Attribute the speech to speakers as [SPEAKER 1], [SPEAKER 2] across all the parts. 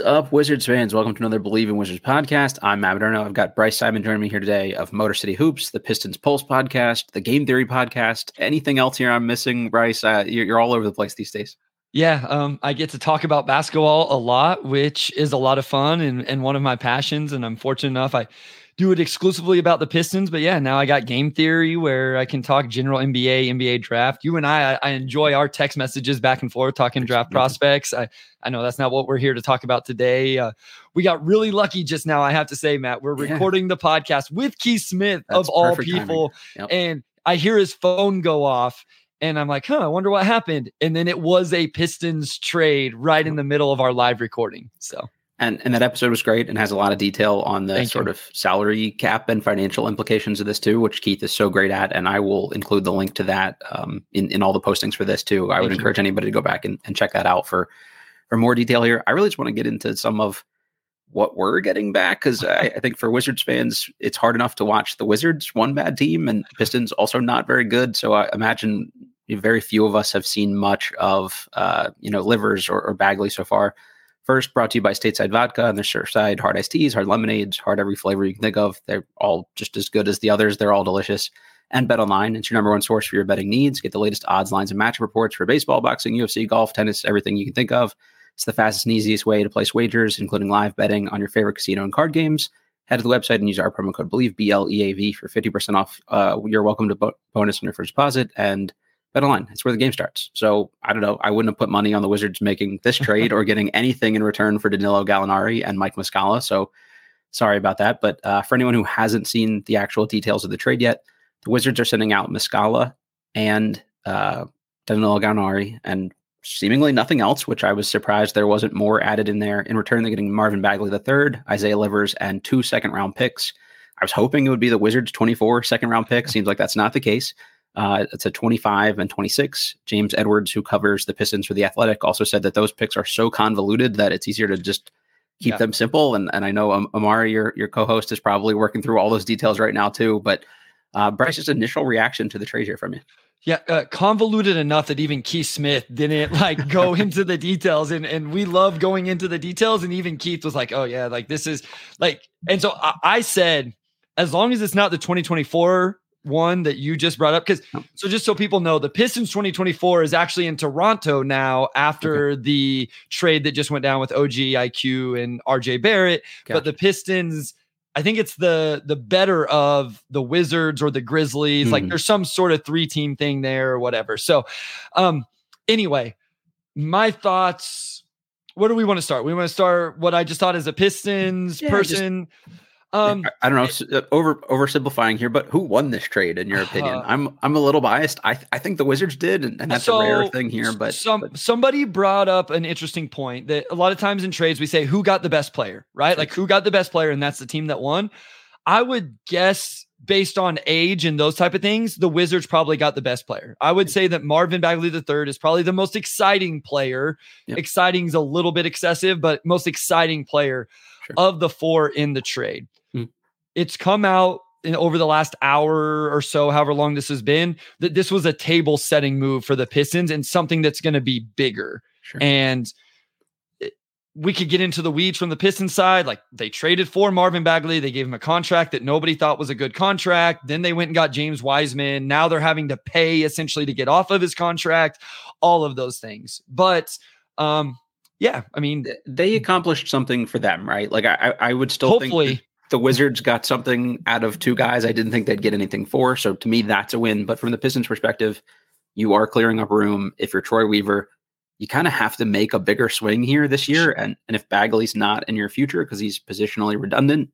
[SPEAKER 1] Up, Wizards fans? Welcome to another Bleav in Wizards podcast. I'm Matt Moderno. I've got Bryce Simon joining me here today of Motor City Hoops, the Pistons Pulse podcast, the Game Theory podcast. Anything else here I'm missing, Bryce? Uh, you're, you're, all over the place these days.
[SPEAKER 2] Yeah, um, I get to talk about basketball a lot, which is a lot of fun and, and one of my passions. And I'm fortunate enough I do it exclusively about the Pistons. But yeah, now I got game theory where I can talk general NBA, NBA draft. You and I, I enjoy our text messages back and forth talking draft prospects. I, I know that's not what we're here to talk about today. Uh, we got really lucky just now, I have to say, Matt. We're yeah. recording the podcast with Keith Smith that's of all people. Yep. And I hear his phone go off. And I'm like, huh, I wonder what happened. And then it was a Pistons trade right in the middle of our live recording. So
[SPEAKER 1] and and that episode was great and has a lot of detail on the Thank sort you. of salary cap and financial implications of this too, which Keith is so great at. And I will include the link to that um, in in all the postings for this too. I Thank would you. encourage anybody to go back and, and check that out for for more detail here. I really just want to get into some of what we're getting back because I, I, think for Wizards fans, it's hard enough to watch the Wizards one bad team and Pistons also not very good. So I imagine very few of us have seen much of uh, you know livers or, or Bagley so far. First, brought to you by Stateside Vodka on the Surfside hard iced teas, hard lemonades, hard every flavor you can think of. They're all just as good as the others. They're all delicious. And Bet Online, it's your number one source for your betting needs. Get the latest odds, lines, and match reports for baseball, boxing, UFC, golf, tennis, everything you can think of. It's the fastest and easiest way to place wagers, including live betting on your favorite casino and card games. Head to the website and use our promo code BLEAV, B L E A V, for 50% off. Uh, you're welcome to bo- bonus on your first deposit. And BetOnline. It's where the game starts. So I don't know. I wouldn't have put money on the Wizards making this trade or getting anything in return for Danilo Gallinari and Mike Muscala. So sorry about that. But uh, for anyone who hasn't seen the actual details of the trade yet, the Wizards are sending out Muscala and uh, Danilo Gallinari and seemingly nothing else, which I was surprised there wasn't more added in there. In return, they're getting Marvin Bagley III, Isaiah Livers, and two second round picks. I was hoping it would be the Wizards' 24 second round pick. Seems like that's not the case. Uh, it's a 25 and 26. James Edwards, who covers the Pistons for the Athletic, also said that those picks are so convoluted that it's easier to just keep yeah. them simple. And and I know um, Omari, your your co-host, is probably working through all those details right now too. But uh, Bryce's initial reaction to the trade here from you.
[SPEAKER 2] Yeah, uh, convoluted enough that even Keith Smith didn't like go into the details, and and we love going into the details. And even Keith was like, "Oh yeah, like this is like." And so I, I said, as long as it's not the 2024 one that you just brought up because so just so people know the pistons 2024 is actually in toronto now after okay. the trade that just went down with og iq and rj barrett gotcha. but the pistons i think it's the the better of the wizards or the grizzlies mm. like hmm. there's some sort of three team thing there or whatever so um anyway my thoughts where do we want to start we want to start what i just thought as a pistons yeah, person just-
[SPEAKER 1] um, I, don't know, uh, over oversimplifying here, but who won this trade in your opinion? Uh, I'm I'm a little biased. I I think the Wizards did, and, and that's so, a rare thing here. But
[SPEAKER 2] some
[SPEAKER 1] but.
[SPEAKER 2] somebody brought up an interesting point that a lot of times in trades we say who got the best player, right? Like who got the best player, and that's the team that won. I would guess based on age and those type of things, the Wizards probably got the best player. I would say that Marvin Bagley III is probably the most exciting player. Yep. Exciting is a little bit excessive, but most exciting player sure. of the four in the trade it's come out in, over the last hour or so, however long this has been, that this was a table setting move for the Pistons and something that's going to be bigger. Sure. And we could get into the weeds from the Pistons side. Like they traded for Marvin Bagley. They gave him a contract that nobody thought was a good contract. Then they went and got James Wiseman. Now they're having to pay essentially to get off of his contract, all of those things. But um, yeah, I mean,
[SPEAKER 1] they accomplished something for them, right? Like I, I would still hopefully the Wizards got something out of two guys I didn't think they'd get anything for. So to me, that's a win. But from the Pistons perspective, you are clearing up room. If you're Troy Weaver, you kind of have to make a bigger swing here this year. And and if Bagley's not in your future because he's positionally redundant,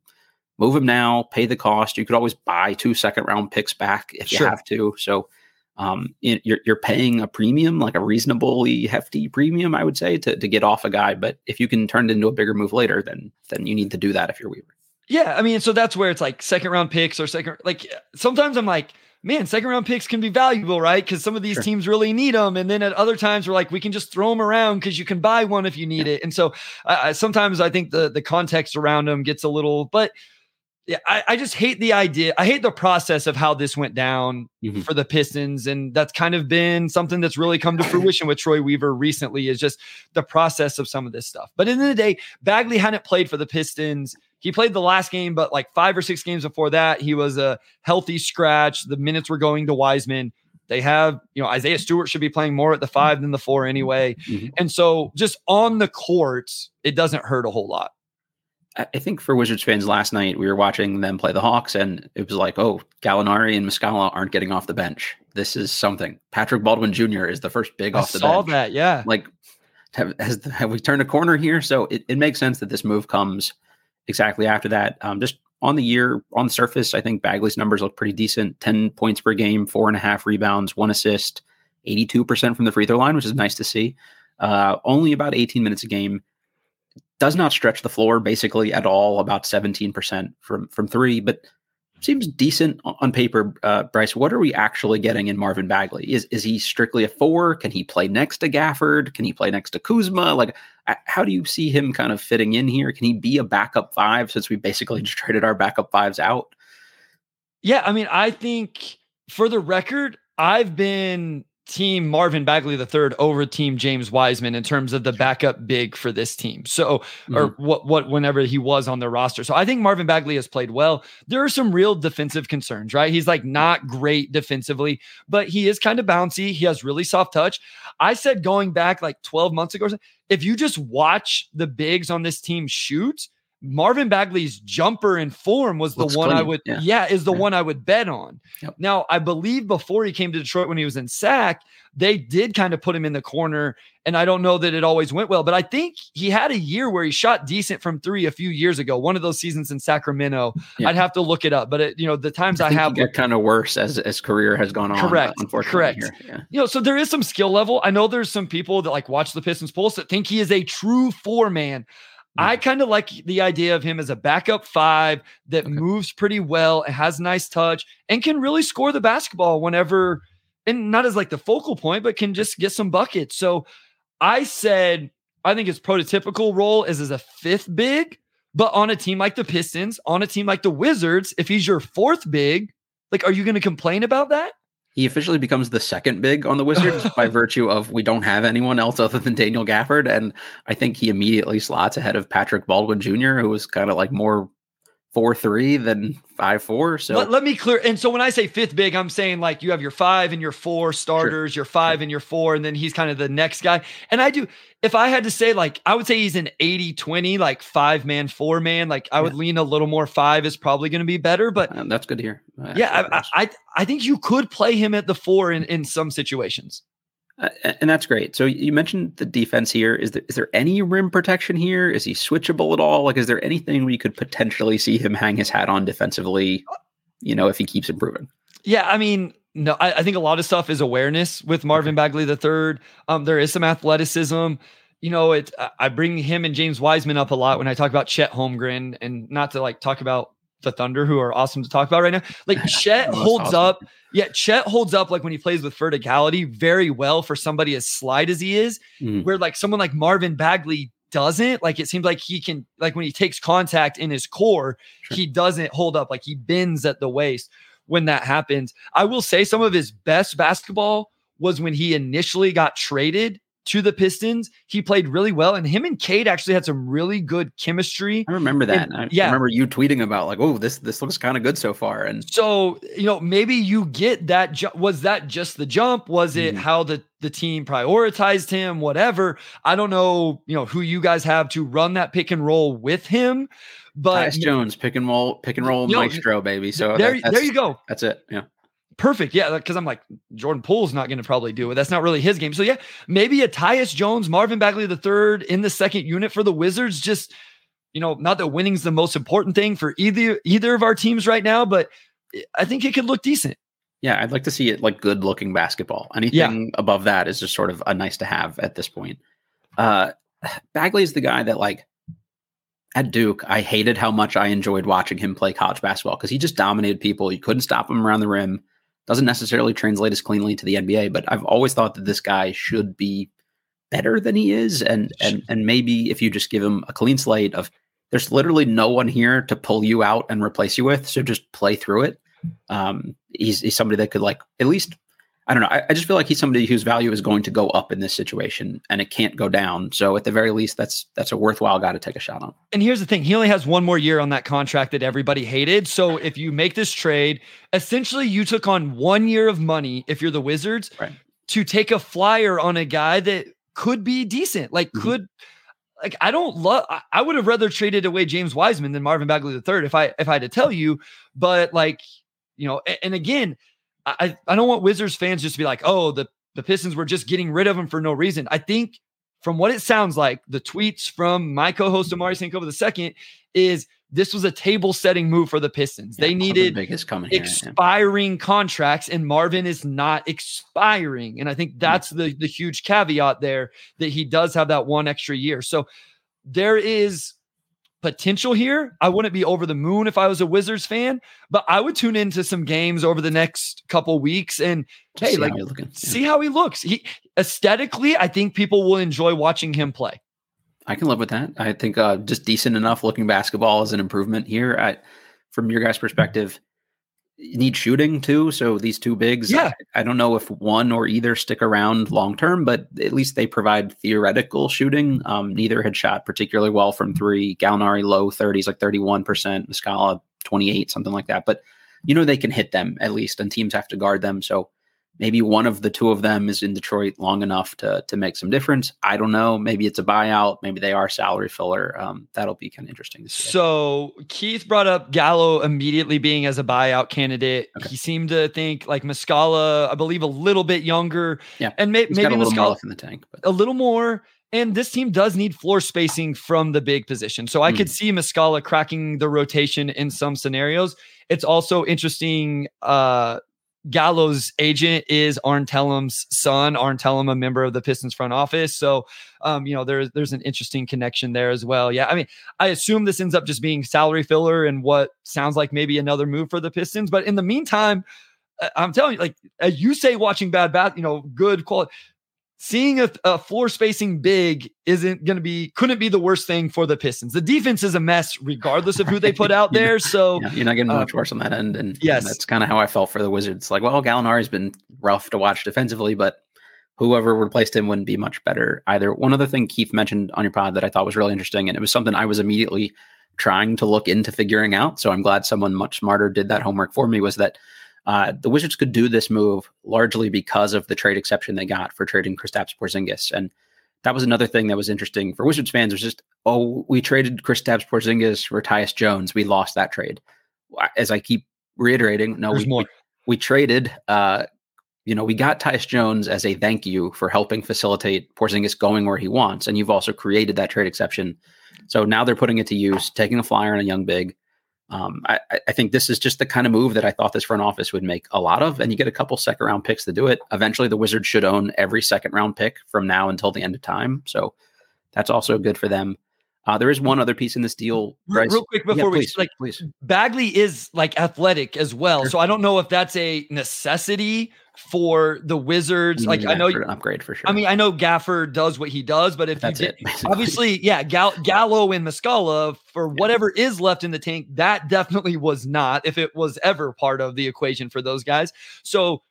[SPEAKER 1] move him now, pay the cost. You could always buy two second round picks back if you have to. So um, you're you're paying a premium, like a reasonably hefty premium, I would say, to to get off a guy. But if you can turn it into a bigger move later, then then you need to do that if you're Weaver.
[SPEAKER 2] Yeah, I mean, so that's where it's like second round picks or second. Like sometimes I'm like, man, second round picks can be valuable, right? Because some of these sure. teams really need them, and then at other times we're like, we can just throw them around because you can buy one if you need yeah. it. And so uh, sometimes I think the the context around them gets a little, but yeah, I, I, just hate the idea. I hate the process of how this went down mm-hmm. for the Pistons. And that's kind of been something that's really come to fruition with Troy Weaver recently is just the process of some of this stuff. But in the, the day, Bagley hadn't played for the Pistons. He played the last game, but like five or six games before that, he was a healthy scratch. The minutes were going to Wiseman. They have, you know, Isaiah Stewart should be playing more at the five than the four anyway. Mm-hmm. And so just on the courts, it doesn't hurt a whole lot.
[SPEAKER 1] I think for Wizards fans last night, we were watching them play the Hawks, and it was like, oh, Gallinari and Muscala aren't getting off the bench. This is something. Patrick Baldwin Jr. is the first big
[SPEAKER 2] I
[SPEAKER 1] off the
[SPEAKER 2] saw
[SPEAKER 1] bench.
[SPEAKER 2] that, yeah.
[SPEAKER 1] Like, have, has, have we turned a corner here? So it, it makes sense that this move comes exactly after that. Um, just on the year, on the surface, I think Bagley's numbers look pretty decent 10 points per game, four and a half rebounds, one assist, 82% from the free throw line, which is nice to see. Uh, only about 18 minutes a game does not stretch the floor basically at all, about 17% from from three, but seems decent on paper. Uh, Bryce, what are we actually getting in Marvin Bagley? Is is he strictly a four? Can he play next to Gafford? Can he play next to Kuzma? Like, how do you see him kind of fitting in here? Can he be a backup five since we basically just traded our backup fives out?
[SPEAKER 2] Yeah, I mean, I think for the record, I've been team Marvin Bagley III over team James Wiseman in terms of the backup big for this team. So, mm-hmm. or what, what, whenever he was on the roster. So I think Marvin Bagley has played well. There are some real defensive concerns, right? He's like not great defensively, but he is kind of bouncy. He has really soft touch. I said going back like 12 months ago, if you just watch the bigs on this team shoot, Marvin Bagley's jumper in form was the Looks one clean. I would, yeah, yeah is the yeah. one I would bet on. Yep. Now, I believe before he came to Detroit when he was in SAC, they did kind of put him in the corner. And I don't know that it always went well, but I think he had a year where he shot decent from three a few years ago. One of those seasons in Sacramento. Yeah. I'd have to look it up, but it, you know, the times I, I have
[SPEAKER 1] get kind of worse as as career has gone
[SPEAKER 2] on. Correct. Correct. Yeah. You know, so there is some skill level. I know there's some people that like watch the Pistons Pulse that think he is a true four man. I kind of like the idea of him as a backup five that okay. moves pretty well and has nice touch and can really score the basketball whenever, and not as like the focal point, but can just get some buckets. So I said, I think his prototypical role is as a fifth big, but on a team like the Pistons, on a team like the Wizards, if he's your fourth big, like, are you going to complain about that?
[SPEAKER 1] He officially becomes the second big on the Wizards by virtue of we don't have anyone else other than Daniel Gafford. And I think he immediately slots ahead of Patrick Baldwin Jr., who was kind of like more four three than five four. So
[SPEAKER 2] let, let, me clear. And so when I say fifth big, I'm saying like you have your five and your four starters, sure. your five sure. and your four, and then he's kind of the next guy. And I do, if I had to say, like, I would say he's an 80 20, like five man, four man. Like I would lean a little more five is probably going to be better. But
[SPEAKER 1] uh, that's good to hear.
[SPEAKER 2] yeah, I, I, I think you could play him at the four in, in some situations.
[SPEAKER 1] Uh, and that's great. So you mentioned the defense here. Is there is there any rim protection here? Is he switchable at all? Like, is there anything we could potentially see him hang his hat on defensively? You know, if he keeps improving.
[SPEAKER 2] Yeah, I mean, no, I, I think a lot of stuff is awareness with Marvin Bagley the third. Um, there is some athleticism. You know, it. I bring him and James Wiseman up a lot when I talk about Chet Holmgren, and not to like talk about the Thunder, who are awesome to talk about right now. Like Chet holds awesome. up. Yeah, Chet holds up like when he plays with verticality very well for somebody as slight as he is, mm. where like someone like Marvin Bagley doesn't. Like it seems like he can, like when he takes contact in his core, sure. he doesn't hold up. Like he bends at the waist when that happens. I will say some of his best basketball was when he initially got traded to the Pistons. He played really well, and him and Cade actually had some really good chemistry.
[SPEAKER 1] I remember that. And, I yeah. remember you tweeting about like, "Oh, this this looks kind of good so far." And
[SPEAKER 2] so, you know, maybe you get that. Ju- was that just the jump? Was it mm. how the the team prioritized him? Whatever. I don't know. You know who you guys have to run that pick and roll with him. But
[SPEAKER 1] Tyus Jones, pick and roll, pick and roll, you know, maestro, baby. So
[SPEAKER 2] there, there you go.
[SPEAKER 1] That's it. Yeah
[SPEAKER 2] perfect. Yeah, because I'm like Jordan Poole's not going to probably do it. That's not really his game. So yeah, maybe a Tyus Jones, Marvin Bagley the third in the second unit for the Wizards. Just you know, not that winning's the most important thing for either either of our teams right now, but I think it could look decent.
[SPEAKER 1] Yeah, I'd like to see it like good looking basketball. Anything yeah. above that is just sort of a nice to have at this point. Uh Bagley is the guy that like at Duke, I hated how much I enjoyed watching him play college basketball because he just dominated people. You couldn't stop him around the rim. Doesn't necessarily translate as cleanly to the NBA, but I've always thought that this guy should be better than he is. And and and maybe if you just give him a clean slate of there's literally no one here to pull you out and replace you with, so just play through it. Um, he's, he's somebody that could like at least I don't know. I, I, just feel like he's somebody whose value is going to go up in this situation, and it can't go down. So at the very least, that's that's a worthwhile guy to take a shot on.
[SPEAKER 2] And here's the thing: he only has one more year on that contract that everybody hated. So if you make this trade, essentially you took on one year of money if you're the Wizards
[SPEAKER 1] right.
[SPEAKER 2] to take a flyer on a guy that could be decent, like mm-hmm. could. Like I don't love. I would have rather traded away James Wiseman than Marvin Bagley III if I if I had to tell you. But like you know, and again, I, I don't want Wizards fans just to be like, oh, the, the Pistons were just getting rid of him for no reason. I think from what it sounds like, the tweets from my co-host Omari the second is this was a table setting move for the Pistons. Yeah, they needed
[SPEAKER 1] biggest coming
[SPEAKER 2] expiring here. contracts, and Marvin is not expiring. And I think that's the the huge caveat there that he does have that one extra year. So there is potential here. I wouldn't be over the moon if I was a Wizards fan, but I would tune into some games over the next couple weeks and hey, see like how yeah. see how he looks. He aesthetically, I think people will enjoy watching him play.
[SPEAKER 1] I can live with that. I think uh, just decent enough looking basketball is an improvement here. I, from your guys' perspective, need shooting too. So these two bigs,
[SPEAKER 2] yeah.
[SPEAKER 1] I, I, don't know if one or either stick around long term, but at least they provide theoretical shooting. Um, neither had shot particularly well from three. Gallinari low 30s, like 31%, Muscala 28, something like that. But you know they can hit them at least, and teams have to guard them. So maybe one of the two of them is in Detroit long enough to to make some difference. I don't know. Maybe it's a buyout. Maybe they are salary filler. Um, that'll be kind of interesting to see.
[SPEAKER 2] So Keith brought up Gallo immediately being as a buyout candidate. Okay. He seemed to think like Muscala, I believe, a little bit younger.
[SPEAKER 1] Yeah,
[SPEAKER 2] and may, maybe
[SPEAKER 1] a little
[SPEAKER 2] Muscala
[SPEAKER 1] more in the tank,
[SPEAKER 2] but. a little more. And this team does need floor spacing from the big position. So I mm. could see Muscala cracking the rotation in some scenarios. It's also interesting uh, Gallo's agent is Arn Tellem's son. Arn Tellem, a member of the Pistons front office. So, um, you know, there's there's an interesting connection there as well. Yeah, I mean, I assume this ends up just being salary filler and what sounds like maybe another move for the Pistons. But in the meantime, I'm telling you, like you say, watching bad bat, you know, good quality seeing a, a, floor spacing big isn't going to be couldn't be the worst thing for the Pistons. The defense is a mess regardless of who they put out there. So
[SPEAKER 1] yeah, you're not getting uh, much worse on that end. And
[SPEAKER 2] yes,
[SPEAKER 1] that's kind of how I felt for the Wizards. Like, well, Gallinari's been rough to watch defensively, but whoever replaced him wouldn't be much better either. One other thing Keith mentioned on your pod that I thought was really interesting, and it was something I was immediately trying to look into figuring out. So I'm glad someone much smarter did that homework for me. Was that uh, the Wizards could do this move largely because of the trade exception they got for trading Kristaps Porzingis, and that was another thing that was interesting for Wizards fans. Was just, oh, we traded Kristaps Porzingis for Tyus Jones. We lost that trade. As I keep reiterating, no, we, we, we traded. Uh, you know, we got Tyus Jones as a thank you for helping facilitate Porzingis going where he wants, and you've also created that trade exception. So now they're putting it to use, taking a flyer on a young big. Um, I, I, think this is just the kind of move that I thought this front office would make a lot of, and you get a couple second round picks to do it. Eventually, the Wizards should own every second round pick from now until the end of time, so that's also good for them. Uh, there is one other piece in this deal.
[SPEAKER 2] Real, real quick before yeah, please, we like, please. Bagley is like athletic as well, sure. so I don't know if that's a necessity for the Wizards. Like I know
[SPEAKER 1] an upgrade for sure.
[SPEAKER 2] I mean, I know Gafford does what he does, but if
[SPEAKER 1] that's
[SPEAKER 2] you
[SPEAKER 1] did,
[SPEAKER 2] it, obviously, yeah, Gall- Gallo and Muscala for yeah. whatever is left in the tank, that definitely was not if it was ever part of the equation for those guys. So,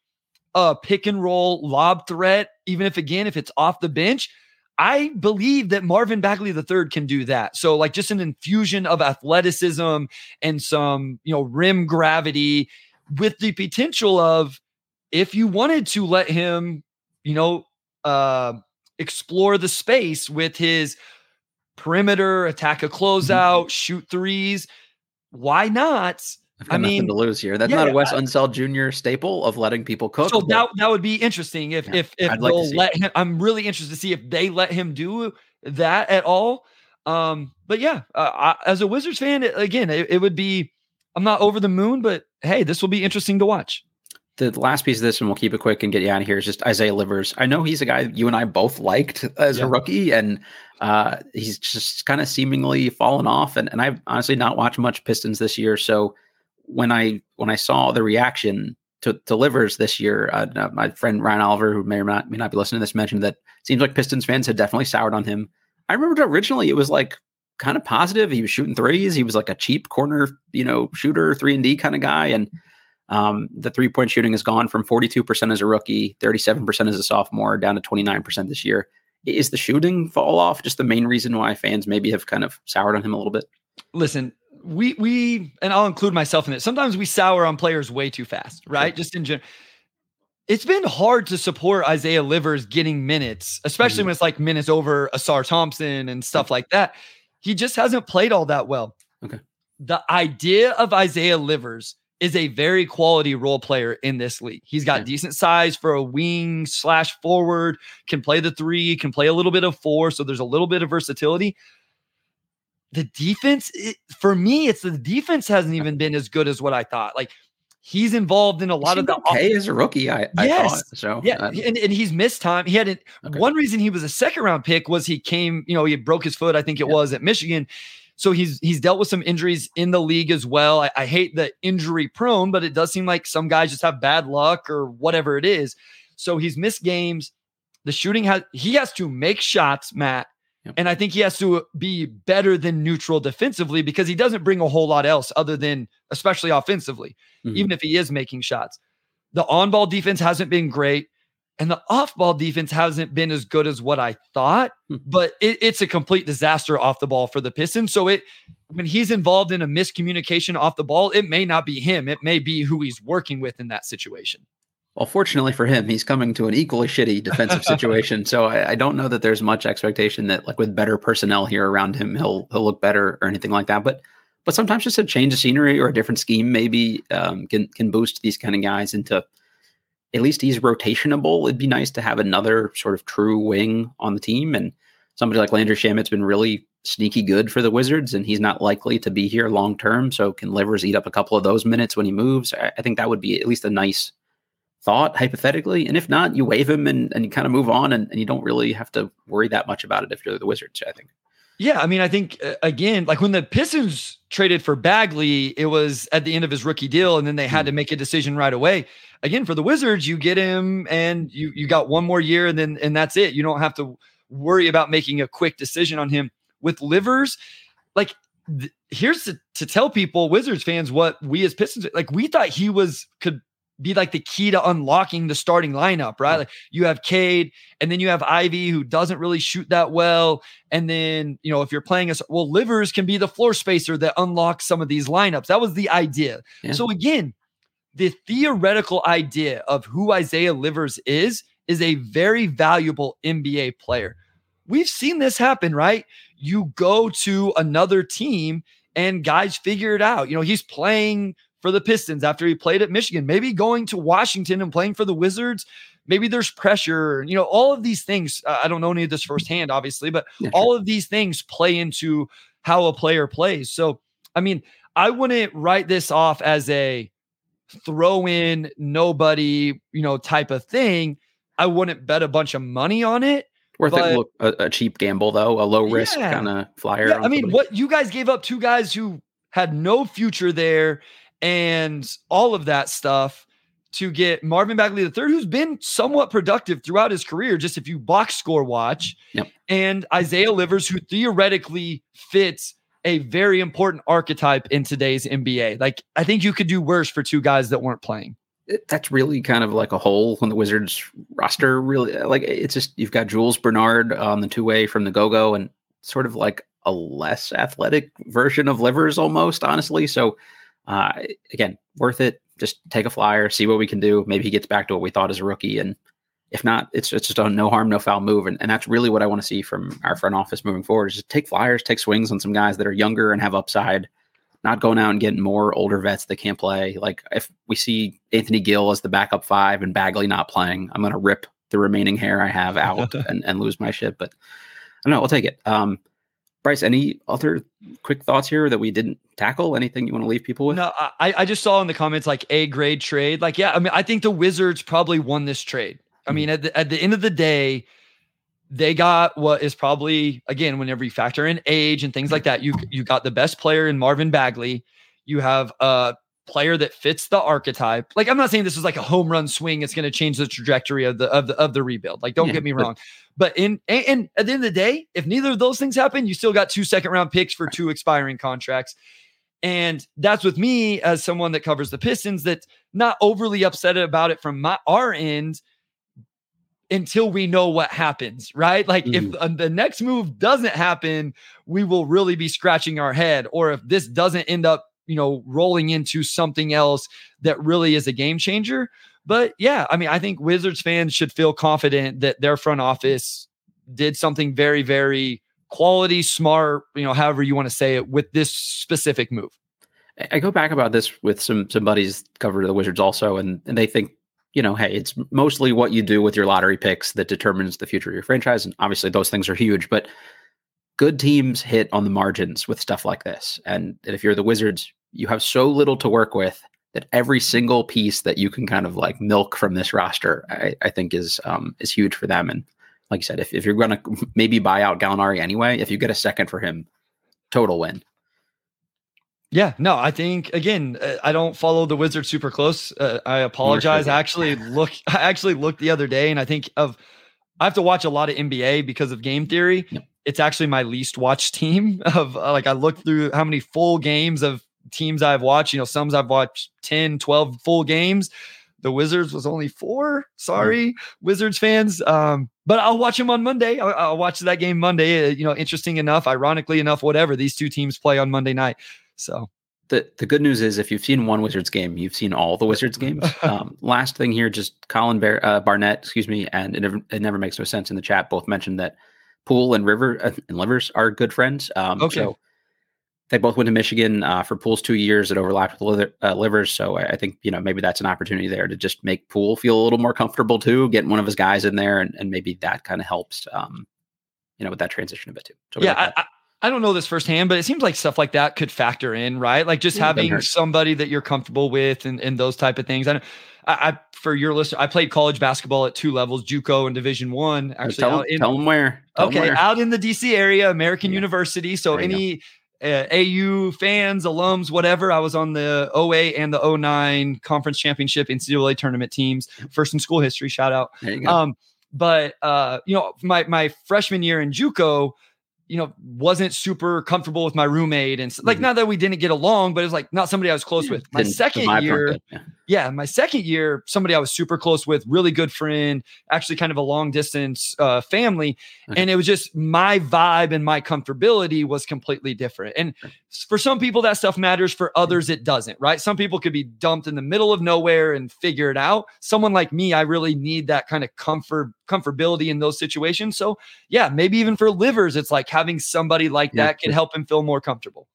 [SPEAKER 2] uh, pick and roll lob threat, even if again if it's off the bench I believe that Marvin Bagley III can do that. So, like, just an infusion of athleticism and some, you know, rim gravity with the potential of if you wanted to let him, you know, uh, explore the space with his perimeter, attack a closeout, mm-hmm. shoot threes, why not?
[SPEAKER 1] i mean, to lose here. That's yeah, not a Wes Unseld Jr. staple of letting people cook.
[SPEAKER 2] So that, that would be interesting if yeah, if if I'd they'll like let him. I'm really interested to see if they let him do that at all. Um, but yeah, uh, I, as a Wizards fan, it, again, it, it would be. I'm not over the moon, but hey, this will be interesting to watch
[SPEAKER 1] the last piece of this, and we'll keep it quick and get you out of here, is just Isaiah Livers. I know he's a guy you and I both liked as yeah. a rookie, and uh, he's just kind of seemingly fallen off. And, and I've honestly not watched much Pistons this year. So when I when I saw the reaction to, to Livers this year, uh, my friend Ryan Oliver, who may or not may not be listening to this, mentioned that seems like Pistons fans had definitely soured on him. I remember originally it was like kind of positive. He was shooting threes. He was like a cheap corner, you know, shooter, three and D kind of guy, and um, the three point shooting has gone from 42% as a rookie, 37% as a sophomore, down to 29% this year. Is the shooting fall off just the main reason why fans maybe have kind of soured on him a little bit?
[SPEAKER 2] Listen, we we and I'll include myself in it. Sometimes we sour on players way too fast, right? Sure. Just in general. It's been hard to support Isaiah Livers getting minutes, especially mm-hmm. when it's like minutes over Ausar Thompson and stuff like that. He just hasn't played all that well.
[SPEAKER 1] Okay.
[SPEAKER 2] The idea of Isaiah Livers is a very quality role player in this league. He's got yeah. decent size for a wing slash forward, can play the three, can play a little bit of four. So there's a little bit of versatility. The defense, it, for me, it's the defense hasn't even been as good as what I thought. Like he's involved in a lot of the
[SPEAKER 1] okay as a rookie. I, yes. I thought so.
[SPEAKER 2] Yeah, uh, and, and he's missed time. He had a, okay. one reason he was a second round pick was he came, you know, he broke his foot. I think it yeah. was at Michigan so he's he's dealt with some injuries in the league as well. I, I hate the injury prone, but it does seem like some guys just have bad luck or whatever it is. So he's missed games. The shooting has he has to make shots, Matt. Yep. And I think he has to be better than neutral defensively because he doesn't bring a whole lot else other than especially offensively, mm-hmm. even if he is making shots. The on ball defense hasn't been great. And the off ball defense hasn't been as good as what I thought, hmm. but it, it's a complete disaster off the ball for the Pistons. So it when he's involved in a miscommunication off the ball, it may not be him. It may be who he's working with in that situation.
[SPEAKER 1] Well, fortunately for him, he's coming to an equally shitty defensive situation. so I, I, don't know that there's much expectation that, like, with better personnel here around him, he'll he'll look better or anything like that. But but sometimes just a change of scenery or a different scheme maybe um, can can boost these kind of guys into at least he's rotationable. It'd be nice to have another sort of true wing on the team. And somebody like Landry Shamet's been really sneaky good for the Wizards, and he's not likely to be here long term. So can Livers eat up a couple of those minutes when he moves? I, I, think that would be at least a nice thought, hypothetically. And if not, you waive him and, and you kind of move on, and, and you don't really have to worry that much about it if you're the Wizards, I think.
[SPEAKER 2] Yeah, I mean, I think uh, again, like when the Pistons traded for Bagley, it was at the end of his rookie deal, and then they had mm. to make a decision right away. Again, for the Wizards, you get him, and you you got one more year, and then and that's it. You don't have to worry about making a quick decision on him. With Livers, like th- here's to, to tell people, Wizards fans, what we as Pistons like. We thought he was could be like the key to unlocking the starting lineup, right? Like you have Cade, and then you have Ivy, who doesn't really shoot that well. And then, you know, if you're playing us, well, Livers can be the floor spacer that unlocks some of these lineups. That was the idea. Yeah. So again, the theoretical idea of who Isaiah Livers is is a very valuable NBA player. We've seen this happen, right? You go to another team and guys figure it out. You know, he's playing for the Pistons after he played at Michigan, maybe going to Washington and playing for the Wizards. Maybe there's pressure, you know, all of these things. I don't know any of this firsthand, obviously, but all of these things play into how a player plays. So, I mean, I wouldn't write this off as a throw in nobody, you know, type of thing. I wouldn't bet a bunch of money on it.
[SPEAKER 1] Worth but, it, a, a, cheap gamble though, a low risk yeah. kind of flyer.
[SPEAKER 2] Yeah, I mean, somebody. what you guys gave up two guys who had no future there and all of that stuff to get Marvin Bagley III, who's been somewhat productive throughout his career, just if you box score watch,
[SPEAKER 1] yep.
[SPEAKER 2] and Isaiah Livers, who theoretically fits a very important archetype in today's NBA. Like, I think you could do worse for two guys that weren't playing.
[SPEAKER 1] That's really kind of like a hole in the Wizards roster. Really, like it's just you've got Jules Bernard on the two way from the go go, and sort of like a less athletic version of Livers almost, honestly. So uh, again, worth it. Just take a flyer, see what we can do. Maybe he gets back to what we thought as a rookie, and if not, it's it's just a no harm, no foul move, and, and that's really what I want to see from our front office moving forward. Is just take flyers, take swings on some guys that are younger and have upside. Not going out and getting more older vets that can't play. Like if we see Anthony Gill as the backup five and Bagley not playing, I'm going to rip the remaining hair I have out and, and lose my shit. But I don't know. We'll take it. Um, Bryce, any other quick thoughts here that we didn't tackle? Anything you want to leave people with?
[SPEAKER 2] No, I, I just saw in the comments like a grade trade. Like, yeah, I mean, I think the Wizards probably won this trade. I hmm. mean, at the, at the end of the day, they got what is probably again, whenever you factor in age and things like that, you you got the best player in Marvin Bagley. You have a player that fits the archetype. Like, I'm not saying this is like a home run swing. It's going to change the trajectory of the of the of the rebuild. Like, don't yeah, get me wrong. But in and, and, at the end of the day, if neither of those things happen, you still got two second round picks for two expiring contracts. And that's with me as someone that covers the Pistons that not overly upset about it from my our end until we know what happens, right? Like mm. if uh, the next move doesn't happen, we will really be scratching our head or if this doesn't end up, you know, rolling into something else that really is a game changer, but yeah, I mean, I think Wizards fans should feel confident that their front office did something very, very quality, smart, you know, however you want to say it, with this specific move.
[SPEAKER 1] I go back about this with some some buddies cover the Wizards also, and, and they think, you know, hey, it's mostly what you do with your lottery picks that determines the future of your franchise. And obviously those things are huge, but good teams hit on the margins with stuff like this. And, if you're the Wizards, you have so little to work with that every single piece that you can kind of like milk from this roster, I, I think is um, is huge for them. And like you said, if, if you're going to maybe buy out Gallinari anyway, if you get a second for him, total win.
[SPEAKER 2] Yeah, no, I think again, uh, I don't follow the Wizards super close. Uh, I apologize. I actually look, I actually looked the other day, and I think of I have to watch a lot of NBA because of game theory. Yep. It's actually my least watched team. Of uh, like, I looked through how many full games of teams I've watched, you know, some I've watched 10, 12 full games. The Wizards was only four. Sorry, Wizards fans. Um, but I'll watch them on Monday. I'll, I'll watch that game Monday. Uh, you know, interesting enough, ironically enough, whatever these two teams play on Monday night. So
[SPEAKER 1] the the good news is if you've seen one Wizards game, you've seen all the Wizards games. Um, last thing here, just Colin Bar- uh, Barnett, excuse me, and it never, it never makes no sense in the chat. Both mentioned that Poole and River uh, and Livers are good friends. Um, okay. So they both went to Michigan uh, for Poole's two years. It overlapped with uh, Livers, so I, I, think you know maybe that's an opportunity there to just make Poole feel a little more comfortable too, getting one of his guys in there, and, and maybe that kind of helps, um, you know, with that transition a bit too.
[SPEAKER 2] So yeah, I, I, don't know this firsthand, but it seems like stuff like that could factor in, right? Like just having somebody that you're comfortable with, and, and those type of things. I, I, for your listener, I played college basketball at two levels, JUCO and Division One. Actually,
[SPEAKER 1] tell,
[SPEAKER 2] in,
[SPEAKER 1] tell them where. Tell
[SPEAKER 2] okay,
[SPEAKER 1] them where.
[SPEAKER 2] out in the DC area, American yeah. University. So any uh, AU fans, alums, whatever. I was on the 08 and the 09 conference championship NCAA tournament teams. First in school history. Shout out. Um, but uh, you know, my my freshman year in JUCO, you know, wasn't super comfortable with my roommate and like mm-hmm. not that we didn't get along, but it was like not somebody I was close with. My second year, yeah. Yeah. my second year, somebody I was super close with, really good friend, actually kind of a long distance uh, family, okay. and it was just my vibe and my comfortability was completely different. And for some people that stuff matters, for others it doesn't. Right? Some people could be dumped in the middle of nowhere and figure it out. Someone like me, I really need that kind of comfort comfortability in those situations. So yeah, maybe even for livers, it's like having somebody like yeah. that can help him feel more comfortable.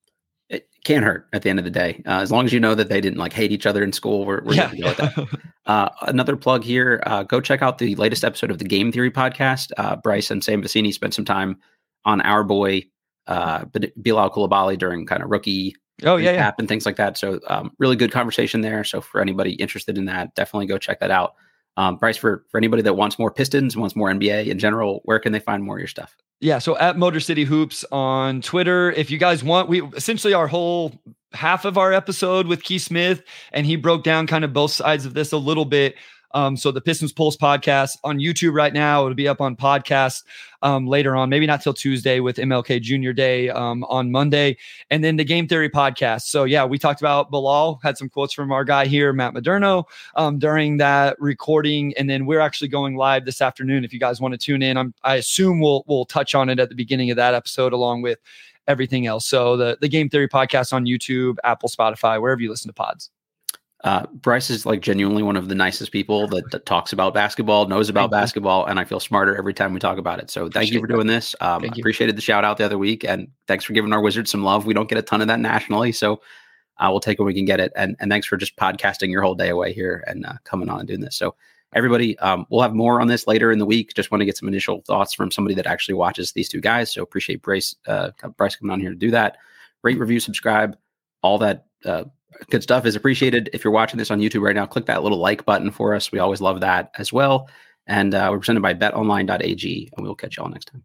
[SPEAKER 1] It can't hurt at the end of the day. Uh, as long as you know that they didn't like hate each other in school, we're, we're yeah. good that. Uh, another plug here: uh, go check out the latest episode of the Game Theory podcast. Uh, Bryce and Sam Vecenie spent some time on our boy uh, Bilal Coulibaly during kind of rookie
[SPEAKER 2] oh yeah, yeah.
[SPEAKER 1] and things like that. So um, really good conversation there. So for anybody interested in that, definitely go check that out. Um, Bryce, for for anybody that wants more Pistons, wants more NBA in general, where can they find more of your stuff?
[SPEAKER 2] Yeah, so at Motor City Hoops on Twitter. If you guys want, we essentially our whole half of our episode with Keith Smith, and he broke down kind of both sides of this a little bit. Um, so the Pistons Pulse podcast on YouTube right now. It'll be up on podcast um, later on, maybe not till Tuesday with MLK Junior Day um, on Monday, and then the Game Theory podcast. So yeah, we talked about Bilal. Had some quotes from our guy here, Matt Moderno, um, during that recording, and then we're actually going live this afternoon. If you guys want to tune in, I'm, I assume we'll we'll touch on it at the beginning of that episode along with everything else. So the the Game Theory podcast on YouTube, Apple, Spotify, wherever you listen to pods.
[SPEAKER 1] Uh, Bryce is like genuinely one of the nicest people that, that talks about basketball, knows about thank basketball, you. and I feel smarter every time we talk about it. So thank appreciate you for doing this. Um, appreciated the shout out the other week, and thanks for giving our Wizards some love. We don't get a ton of that nationally, so uh, we'll take when we can get it. And and thanks for just podcasting your whole day away here and uh, coming on and doing this. So everybody, um, we'll have more on this later in the week. Just want to get some initial thoughts from somebody that actually watches these two guys. So appreciate Bryce, uh, Bryce coming on here to do that. Rate, review, subscribe, all that uh, good stuff is appreciated. If you're watching this on YouTube right now, click that little like button for us. We always love that as well. And uh, we're presented by betonline.ag, and we'll catch you all next time.